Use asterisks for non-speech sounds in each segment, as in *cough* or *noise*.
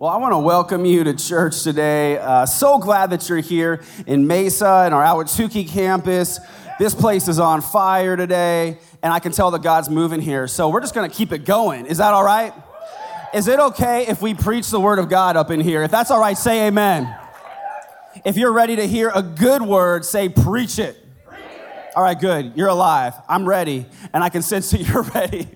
Well, I want to welcome you to church today. Uh, so glad that you're here in Mesa and our Ahwatukee campus. This place is on fire today, and I can tell that God's moving here. So we're just going to keep it going. Is that all right? Is it okay if we preach the word of God up in here? If that's all right, say amen. If you're ready to hear a good word, say preach it. All right, good. You're alive. I'm ready, and I can sense *laughs* that you're ready.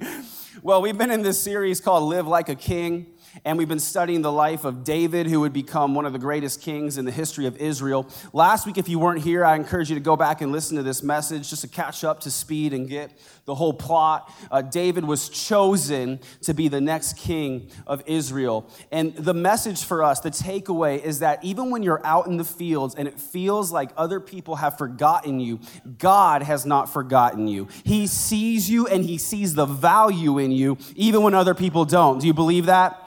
Well, we've been in this series called Live Like a King and we've been studying the life of David, who would become one of the greatest kings in the history of Israel. Last week, if you weren't here, I encourage you to go back and listen to this message just to catch up to speed and get the whole plot. Uh, David was chosen to be the next king of Israel. And the message for us, the takeaway, is that even when you're out in the fields and it feels like other people have forgotten you, God has not forgotten you. He sees you and he sees the value in you, even when other people don't. Do you believe that?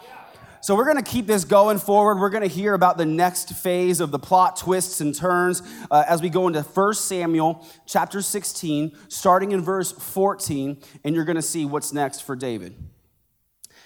So, we're going to keep this going forward. We're going to hear about the next phase of the plot twists and turns uh, as we go into 1 Samuel chapter 16, starting in verse 14, and you're going to see what's next for David.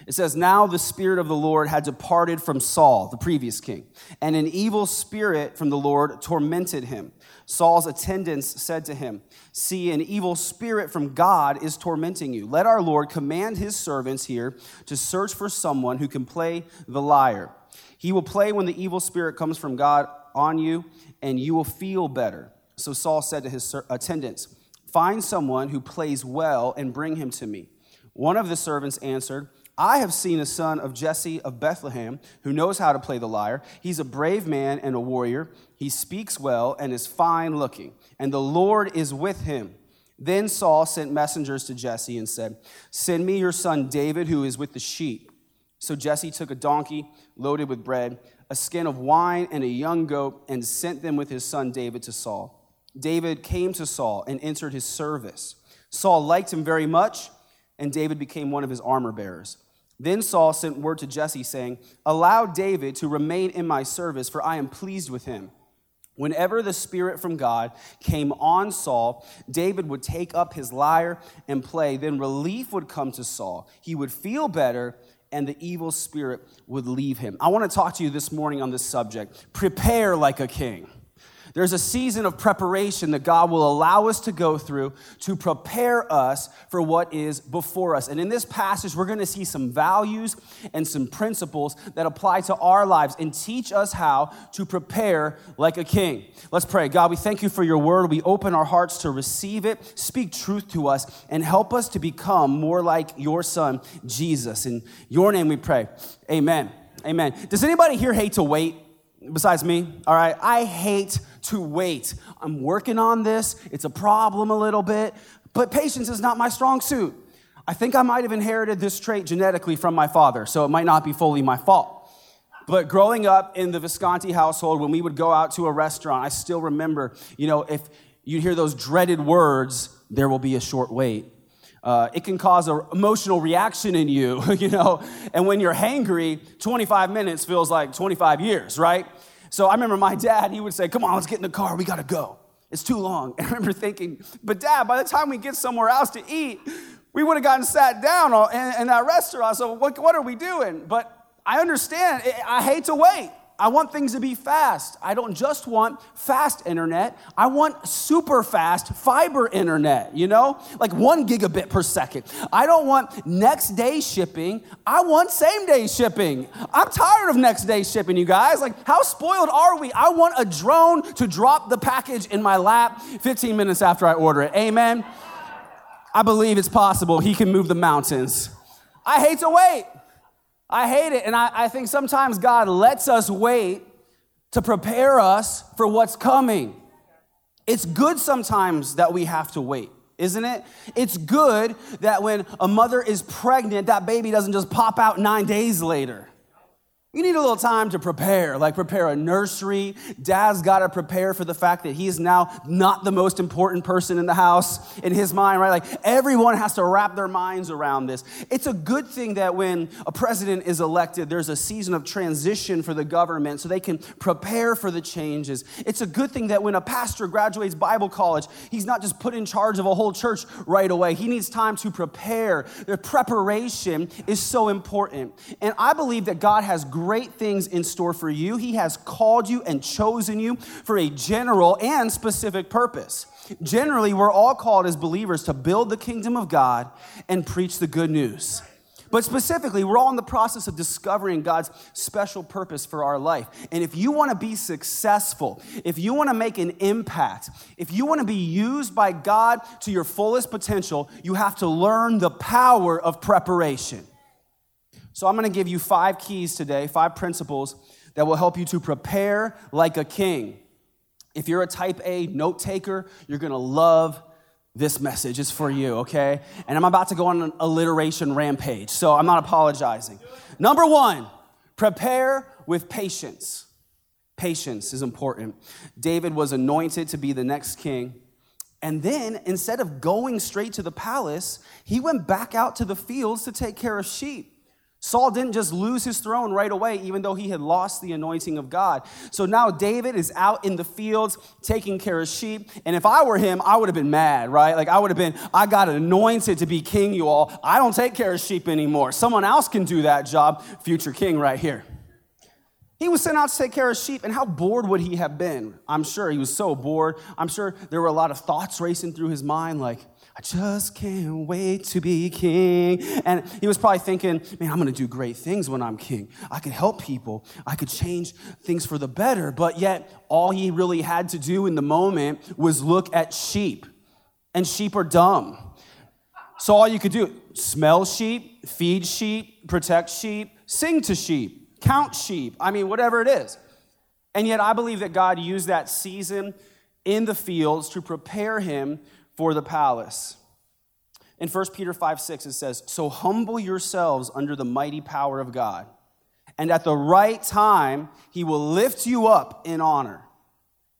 It says, Now the Spirit of the Lord had departed from Saul, the previous king, and an evil spirit from the Lord tormented him. Saul's attendants said to him, See, an evil spirit from God is tormenting you. Let our Lord command his servants here to search for someone who can play the lyre. He will play when the evil spirit comes from God on you, and you will feel better. So Saul said to his attendants, Find someone who plays well and bring him to me. One of the servants answered, I have seen a son of Jesse of Bethlehem who knows how to play the lyre. He's a brave man and a warrior. He speaks well and is fine looking, and the Lord is with him. Then Saul sent messengers to Jesse and said, Send me your son David, who is with the sheep. So Jesse took a donkey loaded with bread, a skin of wine, and a young goat, and sent them with his son David to Saul. David came to Saul and entered his service. Saul liked him very much, and David became one of his armor bearers. Then Saul sent word to Jesse, saying, Allow David to remain in my service, for I am pleased with him. Whenever the Spirit from God came on Saul, David would take up his lyre and play. Then relief would come to Saul. He would feel better, and the evil spirit would leave him. I want to talk to you this morning on this subject prepare like a king. There's a season of preparation that God will allow us to go through to prepare us for what is before us. And in this passage, we're going to see some values and some principles that apply to our lives and teach us how to prepare like a king. Let's pray. God, we thank you for your word. We open our hearts to receive it, speak truth to us, and help us to become more like your son, Jesus. In your name we pray. Amen. Amen. Does anybody here hate to wait? besides me, all right? I hate to wait. I'm working on this. It's a problem a little bit, but patience is not my strong suit. I think I might have inherited this trait genetically from my father, so it might not be fully my fault. But growing up in the Visconti household, when we would go out to a restaurant, I still remember, you know, if you hear those dreaded words, there will be a short wait. Uh, it can cause an emotional reaction in you, *laughs* you know. And when you're hangry, 25 minutes feels like 25 years, right? So I remember my dad, he would say, Come on, let's get in the car, we gotta go. It's too long. And *laughs* I remember thinking, But dad, by the time we get somewhere else to eat, we would have gotten sat down in, in that restaurant. So what, what are we doing? But I understand, I hate to wait. I want things to be fast. I don't just want fast internet. I want super fast fiber internet, you know? Like one gigabit per second. I don't want next day shipping. I want same day shipping. I'm tired of next day shipping, you guys. Like, how spoiled are we? I want a drone to drop the package in my lap 15 minutes after I order it. Amen? I believe it's possible. He can move the mountains. I hate to wait. I hate it. And I, I think sometimes God lets us wait to prepare us for what's coming. It's good sometimes that we have to wait, isn't it? It's good that when a mother is pregnant, that baby doesn't just pop out nine days later. You need a little time to prepare, like prepare a nursery. Dad's got to prepare for the fact that he's now not the most important person in the house in his mind, right? Like everyone has to wrap their minds around this. It's a good thing that when a president is elected, there's a season of transition for the government so they can prepare for the changes. It's a good thing that when a pastor graduates Bible college, he's not just put in charge of a whole church right away. He needs time to prepare. The preparation is so important. And I believe that God has great things in store for you. He has called you and chosen you for a general and specific purpose. Generally, we're all called as believers to build the kingdom of God and preach the good news. But specifically, we're all in the process of discovering God's special purpose for our life. And if you want to be successful, if you want to make an impact, if you want to be used by God to your fullest potential, you have to learn the power of preparation. So I'm going to give you five keys today, five principles that will help you to prepare like a king. If you're a type A note taker, you're going to love this message It's for you, okay? And I'm about to go on an alliteration rampage, so I'm not apologizing. Number one, prepare with patience. Patience is important. David was anointed to be the next king. And then, instead of going straight to the palace, he went back out to the fields to take care of sheep. Saul didn't just lose his throne right away, even though he had lost the anointing of God. So now David is out in the fields taking care of sheep. And if I were him, I would have been mad, right? Like I would have been, I got anointed to be king, you all. I don't take care of sheep anymore. Someone else can do that job. Future king right here. He was sent out to take care of sheep, and how bored would he have been? I'm sure he was so bored. I'm sure there were a lot of thoughts racing through his mind, like, I just can't wait to be king. And he was probably thinking, man, I'm gonna do great things when I'm king. I could help people, I could change things for the better. But yet, all he really had to do in the moment was look at sheep. And sheep are dumb. So all you could do, smell sheep, feed sheep, protect sheep, sing to sheep, count sheep. I mean, whatever it is. And yet, I believe that God used that season in the fields to prepare him for the palace. In 1 Peter 5 6, it says, So humble yourselves under the mighty power of God, and at the right time, he will lift you up in honor.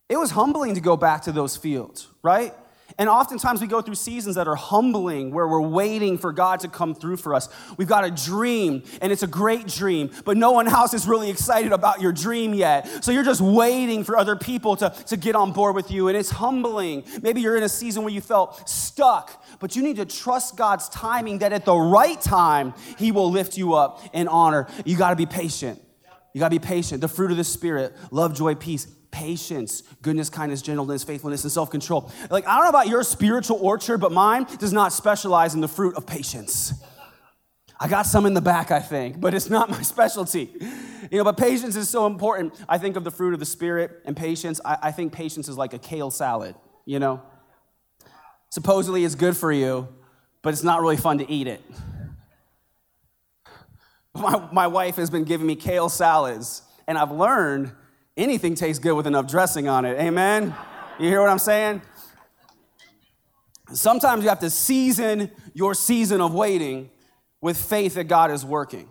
It was humbling to go back to those fields, right? And oftentimes we go through seasons that are humbling where we're waiting for God to come through for us. We've got a dream, and it's a great dream, but no one else is really excited about your dream yet. So you're just waiting for other people to, to get on board with you, and it's humbling. Maybe you're in a season where you felt stuck, but you need to trust God's timing that at the right time, He will lift you up in honor. You got to be patient. You got to be patient. The fruit of the Spirit love, joy, peace patience, goodness, kindness, gentleness, faithfulness, and self control. Like, I don't know about your spiritual orchard, but mine does not specialize in the fruit of patience. I got some in the back, I think, but it's not *laughs* my specialty. You know, but patience is so important. I think of the fruit of the Spirit and patience. I, I think patience is like a kale salad, you know? Supposedly it's good for you, but it's not really fun to eat it. *laughs* My, my wife has been giving me kale salads, and I've learned anything tastes good with enough dressing on it. Amen? You hear what I'm saying? Sometimes you have to season your season of waiting with faith that God is working.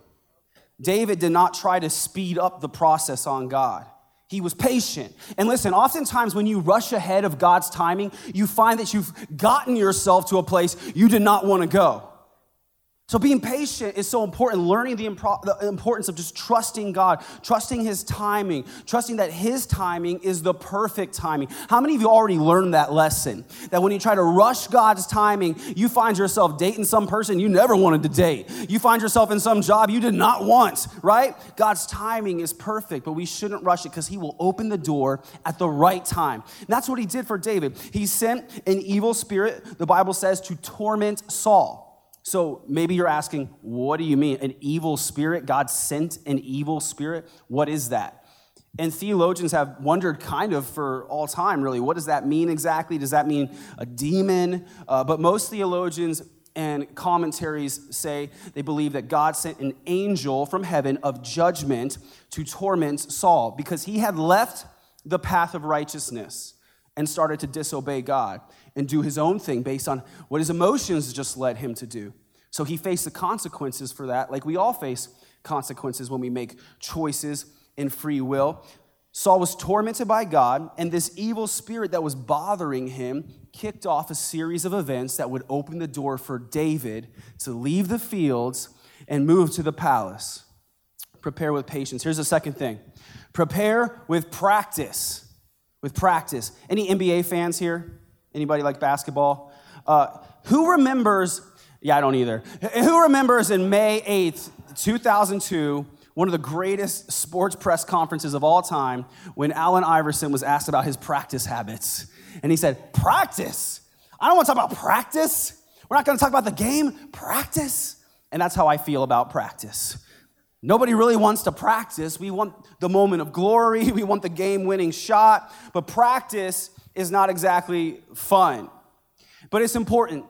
David did not try to speed up the process on God. He was patient. And listen, oftentimes when you rush ahead of God's timing, you find that you've gotten yourself to a place you did not want to go. So, being patient is so important, learning the, impro- the, importance of just trusting God, trusting His timing, trusting that His timing is the perfect timing. How many of you already learned that lesson? That when you try to rush God's timing, you find yourself dating some person you never wanted to date. You find yourself in some job you did not want, right? God's timing is perfect, but we shouldn't rush it because He will open the door at the right time. And that's what He did for David. He sent an evil spirit, the Bible says, to torment Saul. So maybe you're asking, what do you mean? An evil spirit? God sent an evil spirit? What is that? And theologians have wondered kind of for all time, really. What does that mean exactly? Does that mean a demon? Uh, but most theologians and commentaries say they believe that God sent an angel from heaven of judgment to torment Saul because he had left the path of righteousness and started to disobey God and do his own thing based on what his emotions just led him to do. So he faced the consequences for that, like we all face consequences when we make choices in free will. Saul was tormented by God, and this evil spirit that was bothering him kicked off a series of events that would open the door for David to leave the fields and move to the palace. Prepare with patience. Here's the second thing prepare with practice. With practice. Any NBA fans here? Anybody like basketball? Uh, who remembers? Yeah, I don't either. Who remembers in May 8th, 2002, one of the greatest sports press conferences of all time when Allen Iverson was asked about his practice habits. And he said, Practice? I don't want to talk about practice. We're not going to talk about the game. Practice? And that's how I feel about practice. Nobody really wants to practice. We want the moment of glory, *laughs* we want the game winning shot, but practice is not exactly fun. But it's important.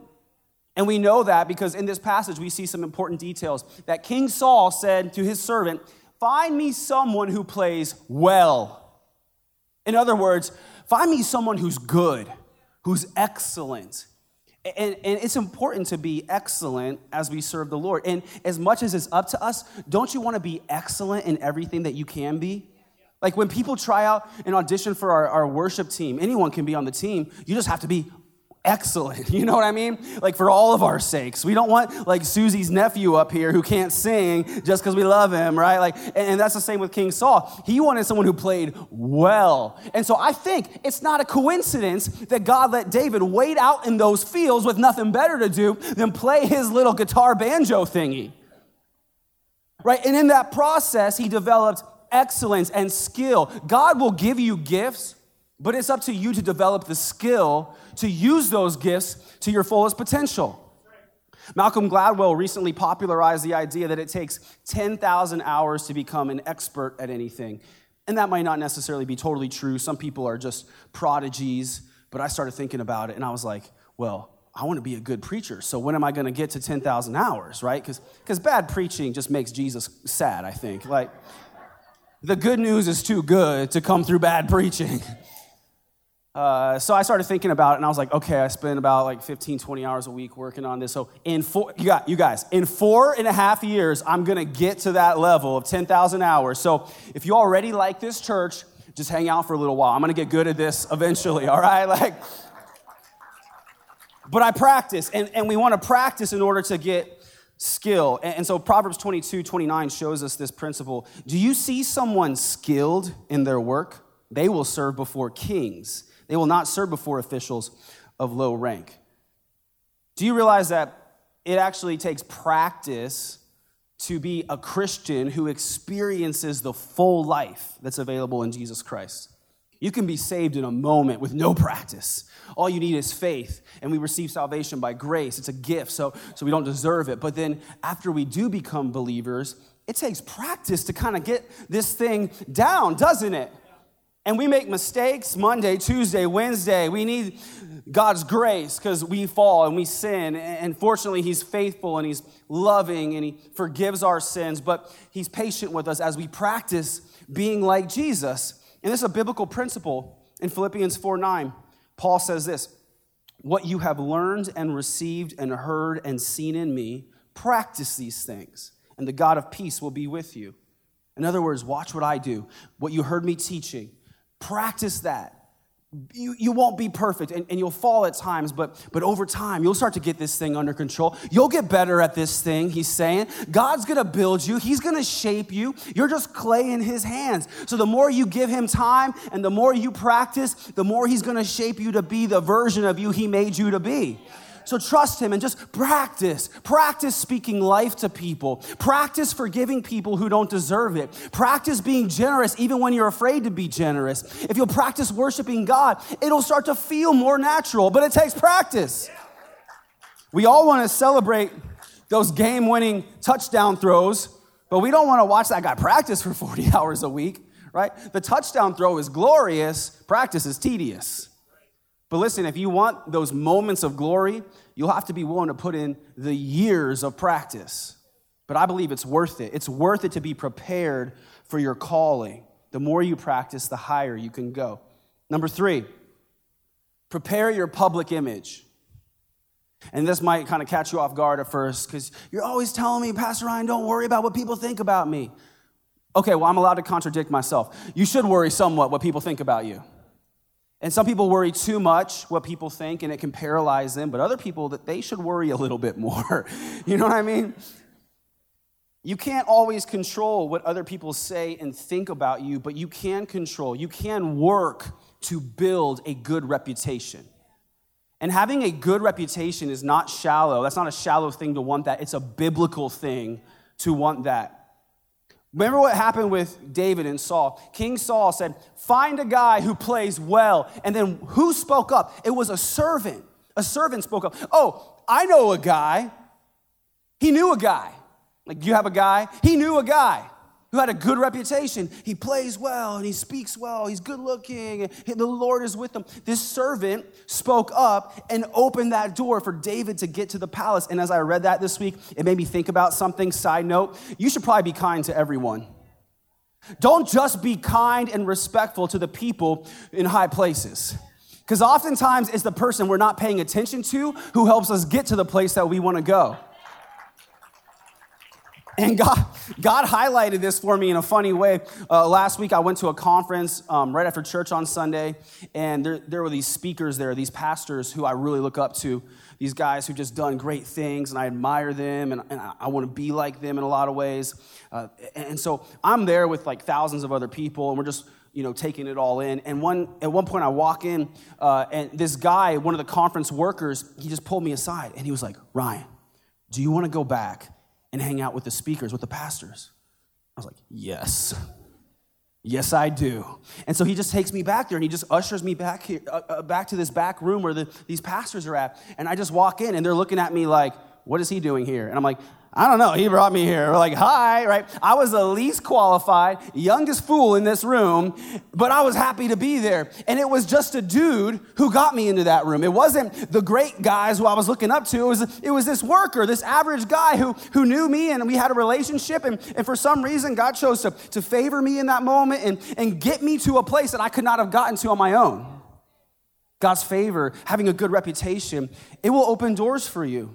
And we know that because in this passage we see some important details that King Saul said to his servant, Find me someone who plays well. In other words, find me someone who's good, who's excellent. And, and, it's important to be excellent as we serve the Lord. And as much as it's up to us, don't you want to be excellent in everything that you can be? Like when people try out an audition for our, our worship team, anyone can be on the team. You just have to be excellent. *laughs* You know what I mean? Like for all of our sakes. We don't want like Susie's nephew up here who can't sing just because we love him, right? Like, and that's the same with King Saul. He wanted someone who played well. And so I think it's not a coincidence that God let David wait out in those fields with nothing better to do than play his little guitar banjo thingy. Right? And in that process, he developed excellence and skill. God will give you gifts but it's up to you to develop the skill to use those gifts to your fullest potential. Malcolm Gladwell recently popularized the idea that it takes 10,000 hours to become an expert at anything. And that might not necessarily be totally true. Some people are just prodigies, but I started thinking about it and I was like, well, I want to be a good preacher. So when am I going to get to 10,000 hours, right? Because bad preaching just makes Jesus sad, I think. Like, the good news is too good to come through bad preaching. *laughs* Uh, so I started thinking about it, and I was like, okay, I spend about like 15, 20 hours a week working on this. So in four, you got, you guys, in four and a half years, I'm gonna get to that level of 10,000 hours. So if you already like this church, just hang out for a little while. I'm gonna get good at this eventually, all right? *laughs* Like, but I practice, and, and we wanna practice in order to get skill. And, so Proverbs 22, 29 shows us this principle. Do you see someone skilled in their work? They will serve before kings they will not serve before officials of low rank. Do you realize that it actually takes practice to be a Christian who experiences the full life that's available in Jesus Christ? You can be saved in a moment with no practice. All you need is faith, and we receive salvation by grace. It's a gift, so, so we don't deserve it. But then after we do become believers, it takes practice to kind of get this thing down, doesn't it? And we make mistakes Monday, Tuesday, Wednesday. We need God's grace because we fall and we sin. And fortunately, He's faithful and He's loving and He forgives our sins, but He's patient with us as we practice being like Jesus. And this is a biblical principle in Philippians 4 9. Paul says this What you have learned and received and heard and seen in me, practice these things, and the God of peace will be with you. In other words, watch what I do, what you heard me teaching Practice that. You, you won't be perfect and, and you'll fall at times, but, but over time, you'll start to get this thing under control. You'll get better at this thing, he's saying. God's gonna build you, he's gonna shape you. You're just clay in his hands. So the more you give him time and the more you practice, the more he's gonna shape you to be the version of you he made you to be. So trust Him and just practice. Practice speaking life to people. Practice forgiving people who don't deserve it. Practice being generous even when you're afraid to be generous. If you'll practice worshiping God, it'll start to feel more natural, but it takes practice. We all want to celebrate those game winning touchdown throws, but we don't want to watch that guy practice for 40 *laughs* hours a week, right? The touchdown throw is glorious, practice is tedious. But listen, if you want those moments of glory, you'll have to be willing to put in the years of practice. But I believe it's worth it. It's worth it to be prepared for your calling. The more you practice, the higher you can go. Number three, prepare your public image. And this might kind of catch you off guard at first because you're always telling me, Pastor Ryan, don't worry about what people think about me. Okay, well, I'm allowed to contradict myself. You should worry somewhat what people think about you. And some people worry too much what people think and it can paralyze them, but other people that they should worry a little bit more. *laughs* you know what I mean? You can't always control what other people say and think about you, but you can control, you can work to build a good reputation. And having a good reputation is not shallow. That's not a shallow thing to want that. It's a biblical thing to want that. Remember what happened with David and Saul? King Saul said, Find a guy who plays well. And then who spoke up? It was a servant. A servant spoke up. Oh, I know a guy. He knew a guy. Like, you have a guy? He knew a guy who had a good reputation. He plays well and he speaks well. He's good looking. And the Lord is with him. This servant spoke up and opened that door for David to get to the palace. And as I read that this week, it made me think about something. Side note, you should probably be kind to everyone. Don't just be kind and respectful to the people in high places. Because oftentimes it's the person we're not paying attention to who helps us get to the place that we want to go. And God, God highlighted this for me in a funny way. Uh, last week, I went to a conference um, right after church on Sunday, and there, there were these speakers there, these pastors who I really look up to, these guys who've just done great things, and I admire them, and, and I, I want to be like them in a lot of ways. Uh, and so I'm there with like thousands of other people, and we're just you know taking it all in and one at one point i walk in uh, and this guy one of the conference workers he just pulled me aside and he was like ryan do you want to go back and hang out with the speakers, with the pastors? I was like, Yes. Yes, I do. And so he just takes me back there and he just ushers me back here, uh, uh, back to this back room where the, these pastors are at. And I just walk in and they're looking at me like, what is he doing here? And I'm like, I don't know. He brought me here. We're like, hi, right? I was the least qualified, youngest fool in this room, but I was happy to be there. And it was just a dude who got me into that room. It wasn't the great guys who I was looking up to. It was, it was this worker, this average guy who, who knew me and we had a relationship. And, and for some reason, God chose to, to favor me in that moment and, and get me to a place that I could not have gotten to on my own. God's favor, having a good reputation, it will open doors for you.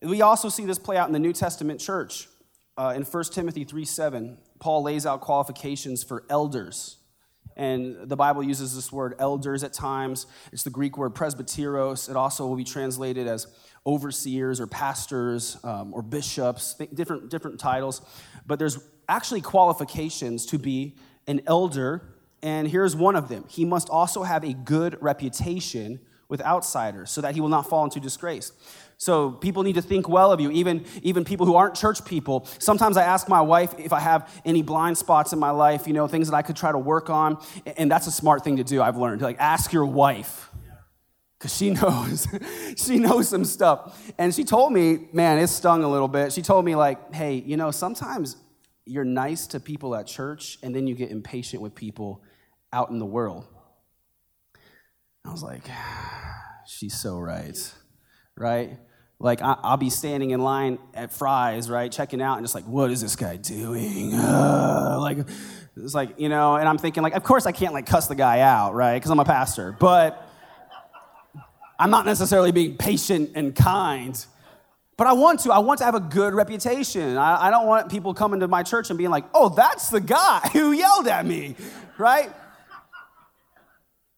We also see this play out in the New Testament church. Uh, in 1 Timothy 3 7, Paul lays out qualifications for elders. And the Bible uses this word elders at times. It's the Greek word presbyteros. It also will be translated as overseers or pastors um, or bishops, different, different titles. But there's actually qualifications to be an elder. And here's one of them he must also have a good reputation with outsiders so that he will not fall into disgrace. So people need to think well of you, even, even people who aren't church people. Sometimes I ask my wife if I have any blind spots in my life, you know, things that I could try to work on. And that's a smart thing to do, I've learned. Like, ask your wife. Because she *laughs* knows, she knows some stuff. And she told me, man, it stung a little bit. She told me, like, hey, you know, sometimes you're nice to people at church and then you get impatient with people out in the world. I was like, *sighs* she's so right, right? Like, I'll be standing in line at Fry's, right, checking out, and just like, what is this guy doing? Uh, like, it's like, you know, and I'm thinking, like, of course I can't, like, cuss the guy out, right, because I'm a pastor, but I'm not necessarily being patient and kind. But I want to. I want to have a good reputation. I, I don't want people coming to my church and being like, oh, that's the guy who yelled at me, right?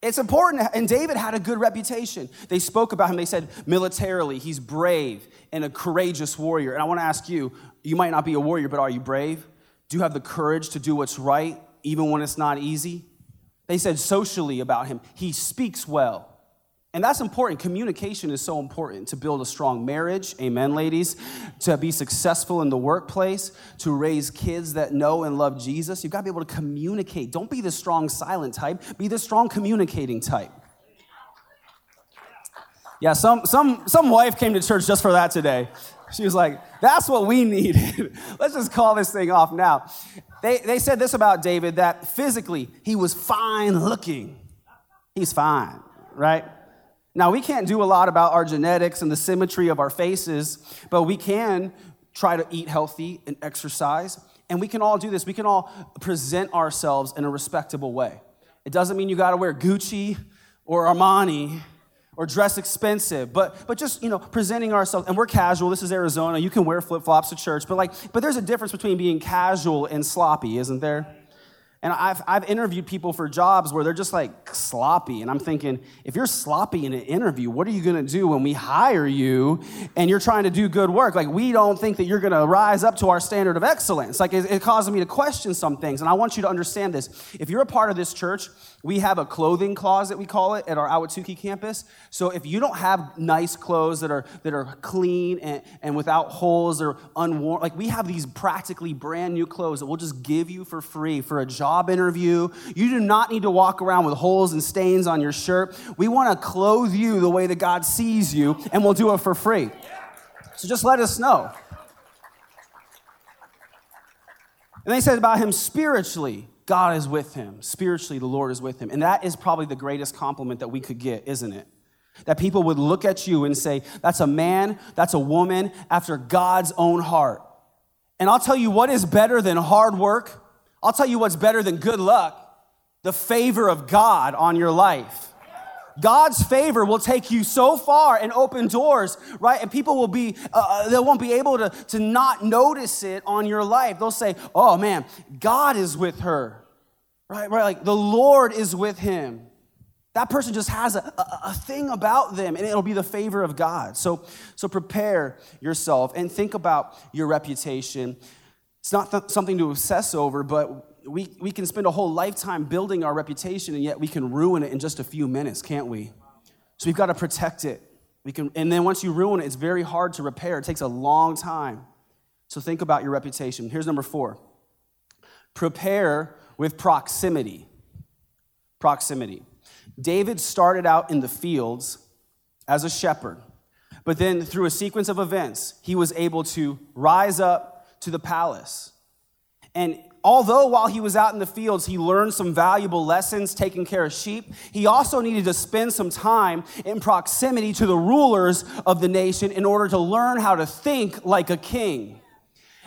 It's important, and David had a good reputation. They spoke about him, they said militarily, he's brave and a courageous warrior. And I want to ask you you might not be a warrior, but are you brave? Do you have the courage to do what's right, even when it's not easy? They said socially about him, he speaks well. And that's important. Communication is so important to build a strong marriage. Amen, ladies. To be successful in the workplace, to raise kids that know and love Jesus. You've got to be able to communicate. Don't be the strong silent type, be the strong communicating type. Yeah, some, some, some wife came to church just for that today. She was like, that's what we needed. *laughs* Let's just call this thing off now. They, they said this about David that physically he was fine looking. He's fine, right? Now, we can't do a lot about our genetics and the symmetry of our faces, but we can try to eat healthy and exercise. And we can all do this. We can all present ourselves in a respectable way. It doesn't mean you got to wear Gucci or Armani or dress expensive, but, but just, you know, presenting ourselves. And we're casual. This is Arizona. You can wear flip flops to church, but like, but there's a difference between being casual and sloppy, isn't there? And I've, I've interviewed people for jobs where they're just like sloppy. And I'm thinking, if you're sloppy in an interview, what are you gonna do when we hire you and you're trying to do good work? Like, we don't think that you're gonna rise up to our standard of excellence. Like, it, it causes me to question some things. And I want you to understand this. If you're a part of this church, we have a clothing closet, we call it, at our Ahwatukee campus. So if you don't have nice clothes that are, that are clean and, and without holes or unworn, like we have these practically brand new clothes that we'll just give you for free for a job job interview. You do not need to walk around with holes and stains on your shirt. We want to clothe you the way that God sees you, and we'll do it for free. So just let us know. And they said about him spiritually, God is with him. Spiritually, the Lord is with him. And that is probably the greatest compliment that we could get, isn't it? That people would look at you and say, That's a man, that's a woman after God's own heart. And I'll tell you what is better than hard work I'll tell you what's better than good luck the favor of God on your life. God's favor will take you so far and open doors, right? And people will be, uh, uh, they won't be able to, to not notice it on your life. They'll say, oh man, God is with her, right? Right? Like the Lord is with him. That person just has a, a, a thing about them, and it'll be the favor of God. So, so prepare yourself and think about your reputation. It's not th- something to obsess over, but we, we can spend a whole lifetime building our reputation, and yet we can ruin it in just a few minutes, can't we? So we've got to protect it. We can, and then once you ruin it, it's very hard to repair. It takes a long time. So think about your reputation. Here's number four prepare with proximity. Proximity. David started out in the fields as a shepherd, but then through a sequence of events, he was able to rise up to the palace. And although while he was out in the fields, he learned some valuable lessons taking care of sheep, he also needed to spend some time in proximity to the rulers of the nation in order to learn how to think like a king.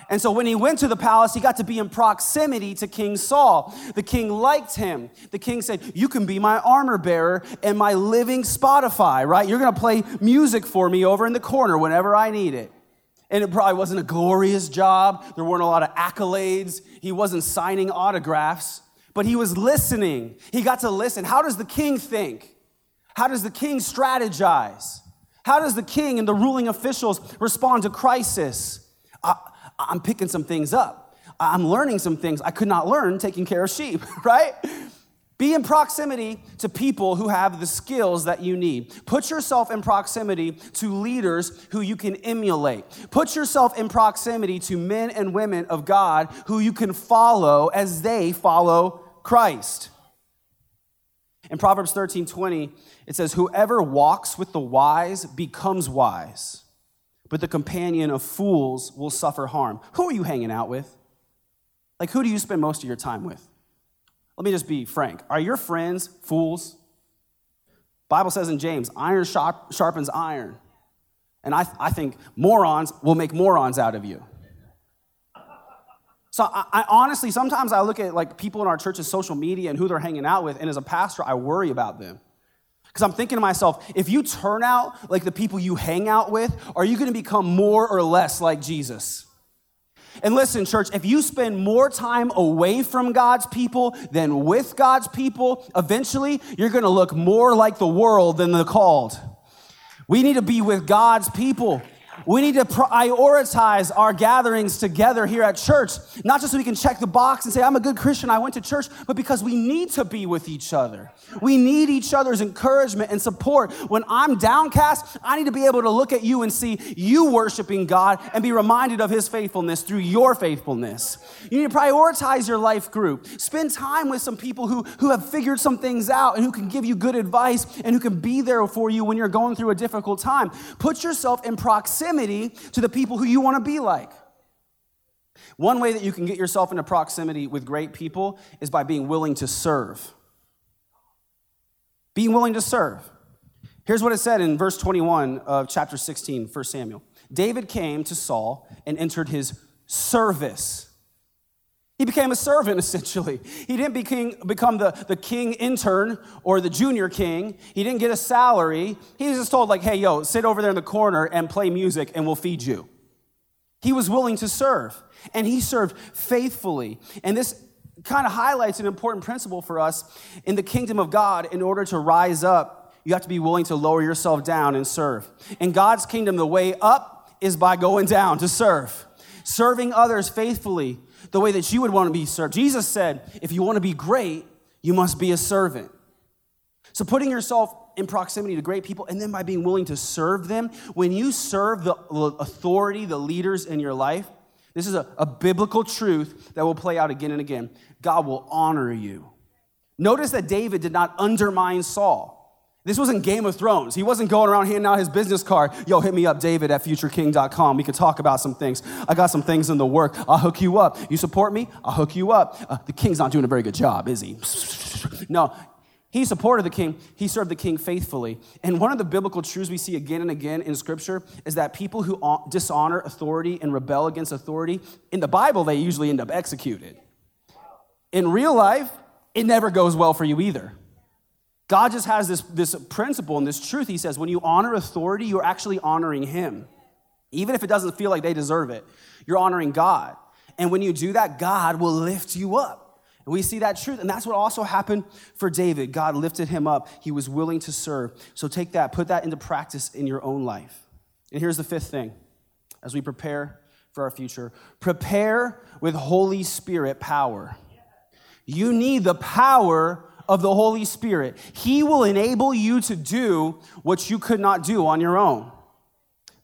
And so when he went to the palace, he got to be in proximity to King Saul. The king liked him. The king said, You can be my armor bearer and my living Spotify, right? You're gonna play music for me over in the corner whenever I need it. And it probably wasn't a glorious job. There weren't a lot of accolades. He wasn't signing autographs, but he was listening. He got to listen. How does the king think? How does the king strategize? How does the king and the ruling officials respond to crisis? I, am picking some things up. I'm learning some things I could not learn taking care of sheep, *laughs* right? Be in proximity to people who have the skills that you need. Put yourself in proximity to leaders who you can emulate. Put yourself in proximity to men and women of God who you can follow as they follow Christ. In Proverbs 13 20, it says, Whoever walks with the wise becomes wise, but the companion of fools will suffer harm. Who are you hanging out with? Like, who do you spend most of your time with? Let me just be frank. Are your friends fools? Bible says in James, iron sharp, sharpens iron. And I, I think morons will make morons out of you. So I, I, honestly, sometimes I look at like people in our church's social media and who they're hanging out with, and as a pastor, I worry about them. Because I'm thinking to myself, if you turn out like the people you hang out with, are you going to become more or less like Jesus? And listen, church, if you spend more time away from God's people than with God's people, eventually you're going to look more like the world than the called. We need to be with God's people. We need to prioritize our gatherings together here at church, not just so we can check the box and say, I'm a good Christian, I went to church, but because we need to be with each other. We need each other's encouragement and support. When I'm downcast, I need to be able to look at you and see you worshiping God and be reminded of His faithfulness through your faithfulness. You need to prioritize your life group. Spend time with some people who, who have figured some things out and who can give you good advice and who can be there for you when you're going through a difficult time. Put yourself in proximity proximity to the people who you want to be like. One way that you can get yourself into proximity with great people is by being willing to serve. Being willing to serve. Here's what it said in verse 21 of chapter 16, 1 Samuel. David came to Saul and entered his service. He became a servant, *laughs* essentially. He didn't become the, the king intern or the junior king. He didn't get a salary. He was just told, like, hey, yo, sit over there in the corner and play music and we'll feed you. He was willing to serve, and he served faithfully. And this kind of highlights an important principle for us in the kingdom of God. In order to rise up, you have to be willing to lower yourself down and serve. In God's kingdom, the way up is by going *laughs* down to serve, serving others faithfully the way that you would want to be served. Jesus said, if you want to be great, you must be a servant. So, putting yourself in proximity to great people and then by being willing to serve them, when you serve the authority, the leaders in your life, this is a, a biblical truth that will play out again and again. God will honor you. Notice that David did not undermine Saul. This wasn't Game of Thrones. He wasn't going around handing out his business card. Yo, hit me up, David at futureking.com. We could talk about some things. I got some things in the work. I'll hook you up. You support me? I'll hook you up. Uh, the king's not doing a very good job, is he? *laughs* No, he supported the king. He served the king faithfully. And one of the biblical truths we see again and again in scripture is that people who dishonor authority and rebel against authority, in the Bible, they usually end up executed. In real life, it never goes well for you either. God just has this, this principle and this truth. He says, when you honor authority, you're actually honoring Him. Even if it doesn't feel like they deserve it, you're honoring God. And when you do that, God will lift you up. And we see that truth. And that's what also happened for David. God lifted him up. He was willing to serve. So take that, put that into practice in your own life. And here's the fifth thing as we prepare for our future prepare with Holy Spirit power. You need the power of the Holy Spirit. He will enable you to do what you could not do on your own.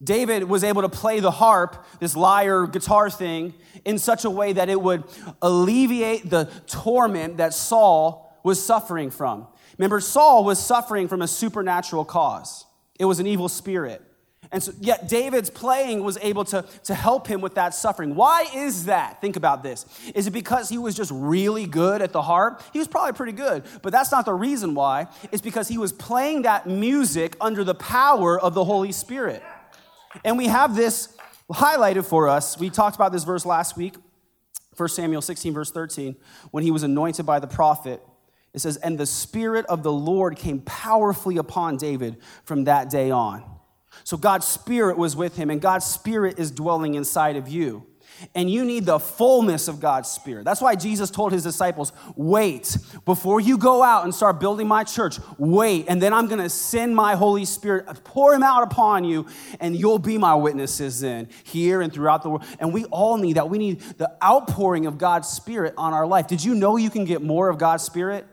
David was able to play the harp, this lyre guitar thing, in such a way that it would alleviate the torment that Saul was suffering from. Remember, Saul was suffering from a supernatural cause, it was an evil spirit. And so, yet David's playing was able to, to help him with that suffering. Why is that? Think about this. Is it because he was just really good at the harp? He was probably pretty good, but that's not the reason why. It's because he was playing that music under the power of the Holy Spirit. And we have this highlighted for us. We talked about this verse last week, 1 Samuel 16, verse 13, when he was anointed by the prophet. It says, And the Spirit of the Lord came powerfully upon David from that day on. So God's Spirit was with him, and God's Spirit is dwelling inside of you. And you need the fullness of God's Spirit. That's why Jesus told his disciples, wait, before you go out and start building my church, wait, and then I'm gonna send my Holy Spirit, pour him out upon you, and you'll be my witnesses then, here and throughout the world. And we all need that. We need the outpouring of God's Spirit on our life. Did you know you can get more of God's Spirit?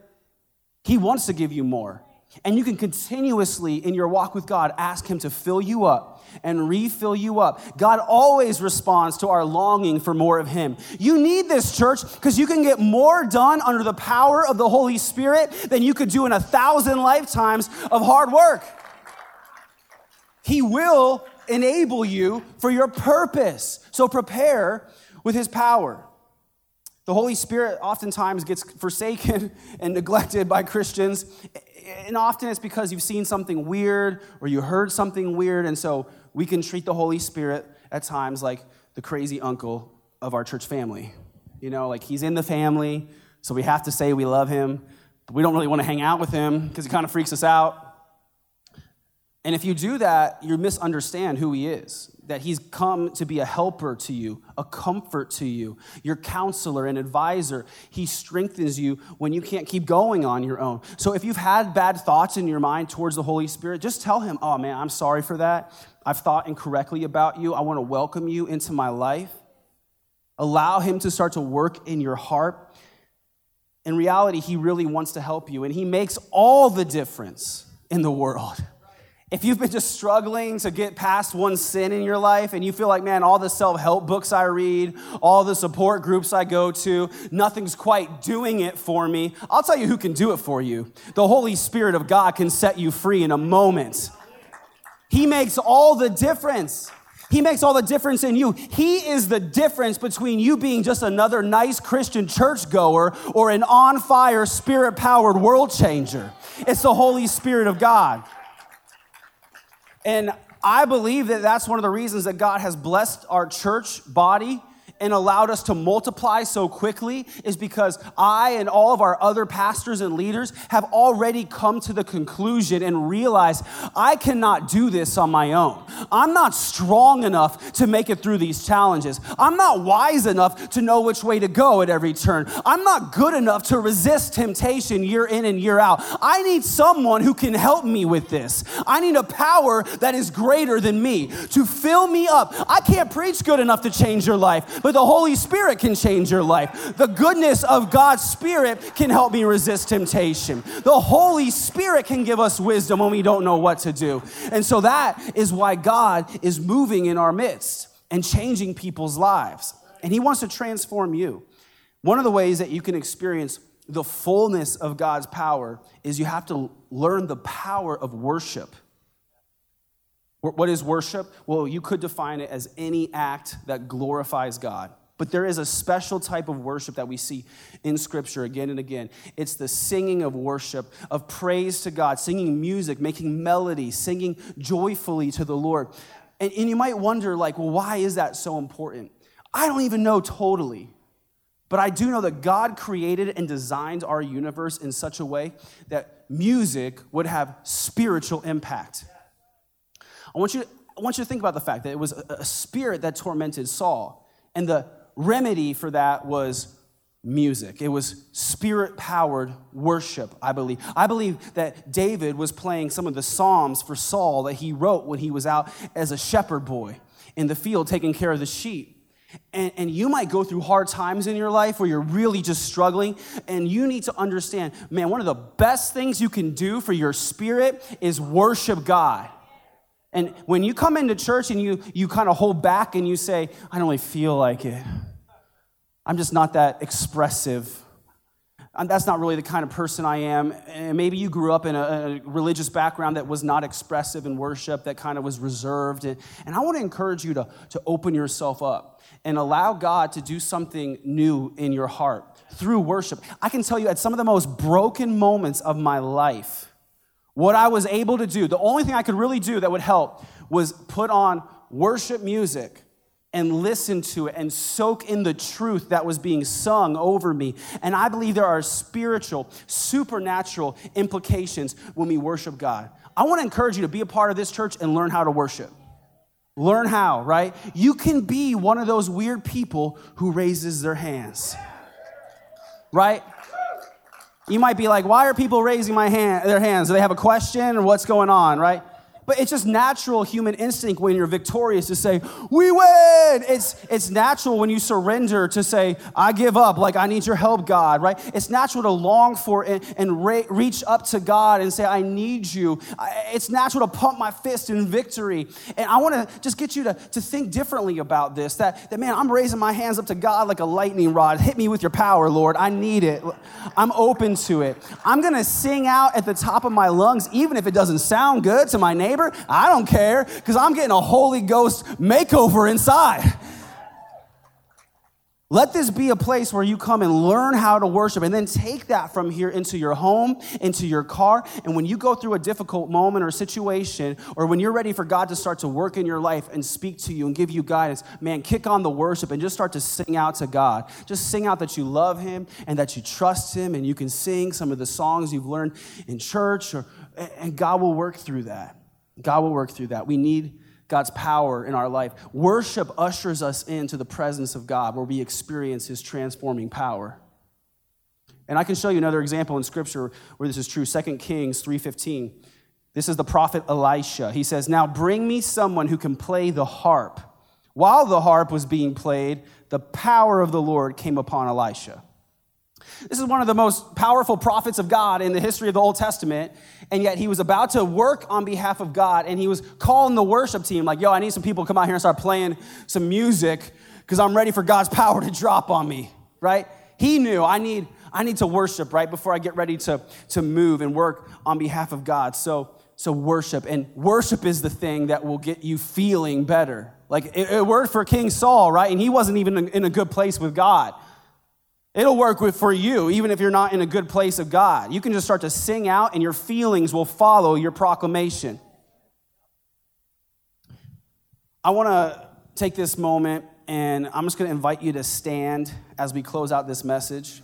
He wants to give you more. And you can continuously, in your walk with God, ask Him to fill you up and refill you up. God always responds to our longing for more of Him. You need this, church, because you can get more done under the power of the Holy Spirit than you could do in a thousand lifetimes of hard work. He will enable you for your purpose. So prepare with His power. The Holy Spirit oftentimes gets forsaken *laughs* and neglected by Christians and often it's because you've seen something weird or you heard something weird. And so we can treat the Holy Spirit at times like the crazy uncle of our church family. You know, like he's in the family, so we have to say we love him, but we don't really want to hang out with him because he kind of freaks us out. And if you do that, you misunderstand who he is that he's come to be a helper to you, a comfort to you, your counselor and advisor. He strengthens you when you can't keep going on your own. So if you've had bad thoughts in your mind towards the Holy Spirit, just tell him, oh man, I'm sorry for that. I've thought incorrectly about you. I want to welcome you into my life. Allow him to start to work in your heart. In reality, he really wants to help you, and he makes all the difference in the world. If you've been just struggling to get past one sin in your life and you feel like, man, all the self help books I read, all the support groups I go to, nothing's quite doing it for me, I'll tell you who can do it for you. The Holy Spirit of God can set you free in a moment. He makes all the difference. He makes all the difference in you. He is the difference between you being just another nice Christian churchgoer or an on fire, spirit powered world changer. It's the Holy Spirit of God. And I believe that that's one of the reasons that God has blessed our church body and allowed us to multiply so quickly is because I and all of our other pastors and leaders have already come to the conclusion and realized I cannot do this on my own. I'm not strong enough to make it through these challenges. I'm not wise enough to know which way to go at every turn. I'm not good enough to resist temptation year in and year out. I need someone who can help me with this. I need a power that is greater than me to fill me up. I can't preach good enough to change your life, but the Holy Spirit can change your life. The goodness of God's Spirit can help me resist temptation. The Holy Spirit can give us wisdom when we don't know what to do. And so that is why God is moving in our midst and changing people's lives. And He wants to transform you. One of the ways that you can experience the fullness of God's power is you have to learn the power of worship. What is worship? Well, you could define it as any act that glorifies God. But there is a special type of worship that we see in Scripture again and again. It's the singing of worship, of praise to God, singing music, making melody, singing joyfully to the Lord. And, and you might wonder, like, well, why is that so important? I don't even know totally. But I do know that God created and designed our universe in such a way that music would have spiritual impact. I want you to, I want you to think about the fact that it was a, a spirit that tormented Saul, and the remedy for that was music. It was spirit powered worship, I believe. I believe that David was playing some of the Psalms for Saul that he wrote when he was out as a shepherd boy in the field taking care of the sheep. And, and, you might go through hard times in your life where you're really just struggling, and you need to understand man, one of the best things you can do for your spirit is worship God. And when you come into church and you, you kind of hold back and you say, I don't really feel like it, I'm just not that expressive. And That's not really the kind of person I am. And maybe you grew up in a, a religious background that was not expressive in worship, that kind of was reserved. And, and I want to encourage you to, to open yourself up and allow God to do something new in your heart through worship. I can tell you at some of the most broken moments of my life, what I was able to do, the only thing I could really do that would help was put on worship music and listen to it and soak in the truth that was being sung over me. And I believe there are spiritual, supernatural implications when we worship God. I want to encourage you to be a part of this church and learn how to worship. Learn how, right? You can be one of those weird people who raises their hands, right? You might be like, why are people raising my hand, their hands? Do they have a question or what's going on, right? But it's just natural human instinct when you're victorious to say, We win. It's, it's natural when you surrender to say, I give up, like, I need your help, God, right? It's natural to long for and, and re- reach up to God and say, I need you. It's natural to pump my fist in victory. And I want to just get you to, to think differently about this that, that, man, I'm raising my hands up to God like a lightning rod. Hit me with your power, Lord. I need it. I'm open to it. I'm going to sing out at the top of my lungs, even if it doesn't sound good to my neighbor neighbor? I don't care because I'm getting a Holy Ghost makeover inside. Let this be a place where you come and learn how to worship and then take that from here into your home, into your car. And when you go through a difficult moment or situation, or when you're ready for God to start to work in your life and speak to you and give you guidance, man, kick on the worship and just start to sing out to God. Just sing out that you love Him and that you trust Him, and you can sing some of the songs you've learned in church, or, and God will work through that. God will work through that. We need God's power in our life. Worship ushers us into the presence of God where we experience his transforming power. And I can show you another example in scripture where this is true. 2 Kings 3:15. This is the prophet Elisha. He says, "Now bring me someone who can play the harp." While the harp was being played, the power of the Lord came upon Elisha. This is one of the most powerful prophets of God in the history of the Old Testament. And yet he was about to work on behalf of God and he was calling the worship team, like, yo, I need some people to come out here and start playing some music because I'm ready for God's *laughs* power to drop on me, right? He knew I need, I need to worship right before I get ready to, to move and work on behalf of God. So, so worship. And worship is the thing that will get you feeling better. Like it, it worked for King Saul, right? And he wasn't even in a good place with God. It'll work with, for you, even if you're not in a good place of God. You can just start to sing out, and your feelings will follow your proclamation. I want to take this moment and I'm just going to invite you to stand as we close out this message.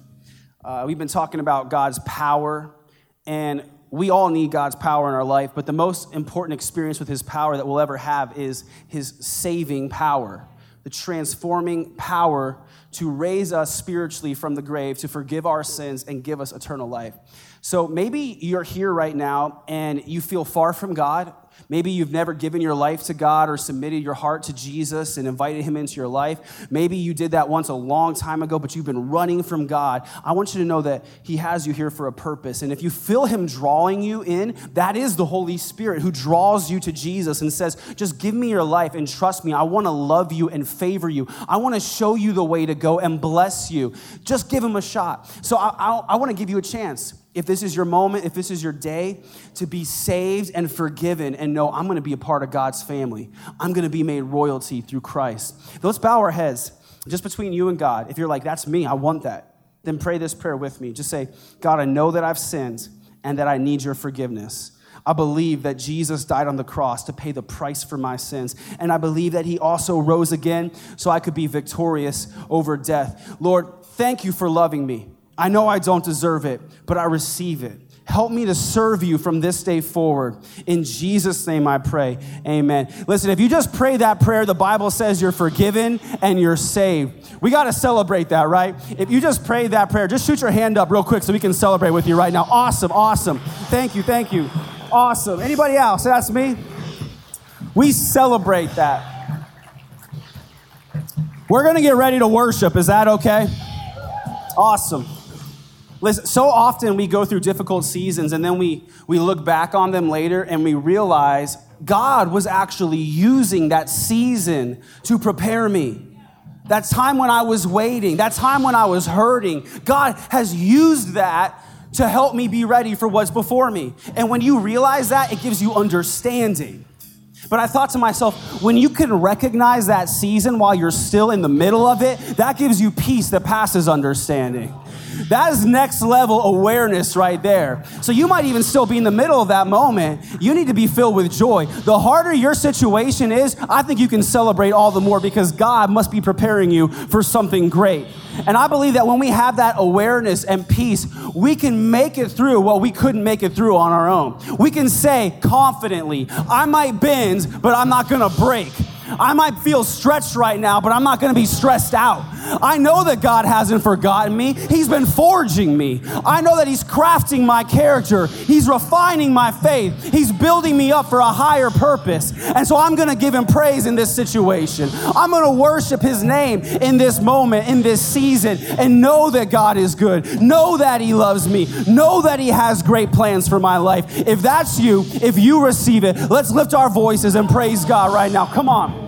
Uh, we've been talking about God's power, and we all need God's power in our life, but the most important experience with His power that we'll ever have is His saving power, the transforming power to raise us spiritually from the grave, to forgive our sins, and give us eternal life. So maybe you're here right now and you feel far from God. Maybe you've never given your life to God or submitted your heart to Jesus and invited Him into your life. Maybe you did that once a long time ago, but you've been running from God. I want you to know that He has you here for a purpose. And if you feel Him drawing you in, that is the Holy Spirit who draws you to Jesus and says, Just give me your life and trust me. I want to love you and favor you. I want to show you the way to go and bless you. Just give Him a shot. So I, I, I want to give you a chance if this is your moment, if this is your day to be saved and forgiven and know I'm going to be a part of God's family, I'm going to be made royalty through Christ. Let's bow our heads just between you and God. If you're like, that's me, I want that, then pray this prayer with me. Just say, God, I know that I've sinned and that I need your forgiveness. I believe that Jesus died on the cross to pay the price for my sins. And I believe that he also rose again so I could be victorious over death. Lord, thank you for loving me. I know I don't deserve it, but I receive it. Help me to serve you from this day forward. In Jesus' name I pray. Amen. Listen, if you just pray that prayer, the Bible says you're forgiven and you're saved. We got to celebrate that, right? If you just pray that prayer, just shoot your hand up real quick so we can celebrate with you right now. Awesome, awesome. Thank you, thank you. Awesome. Anybody else? That's me. We celebrate that. We're going to get ready to worship. Is that okay? Awesome. Listen, so often we go through difficult seasons and then we, we look back on them later and we realize God was actually using that season to prepare me. That time when I was waiting, that time when I was hurting, God has used that to help me be ready for what's before me. And when you realize that, it gives you understanding. But I thought to myself, when you can recognize that season while you're still in the middle of it, that gives you peace that passes understanding. That is next level awareness right there. So you might even still be in the middle of that moment. You need to be filled with joy. The harder your situation is, I think you can celebrate all the more because God must be preparing you for something great. And I believe that when we have that awareness and peace, we can make it through what we couldn't make it through on our own. We can say confidently, I might bend, but I'm not gonna break. I might feel stretched right now, but I'm not going to be stressed out. I know that God hasn't forgotten me. He's been forging me. I know that He's crafting my character. He's refining my faith. He's building me up for a higher purpose. And so I'm going to give Him praise in this situation. I'm going to worship His name in this moment, in this season, and know that God is good. Know that He loves me. Know that He has great plans for my life. If that's you, if you receive it, let's lift our voices and praise God right now. Come on.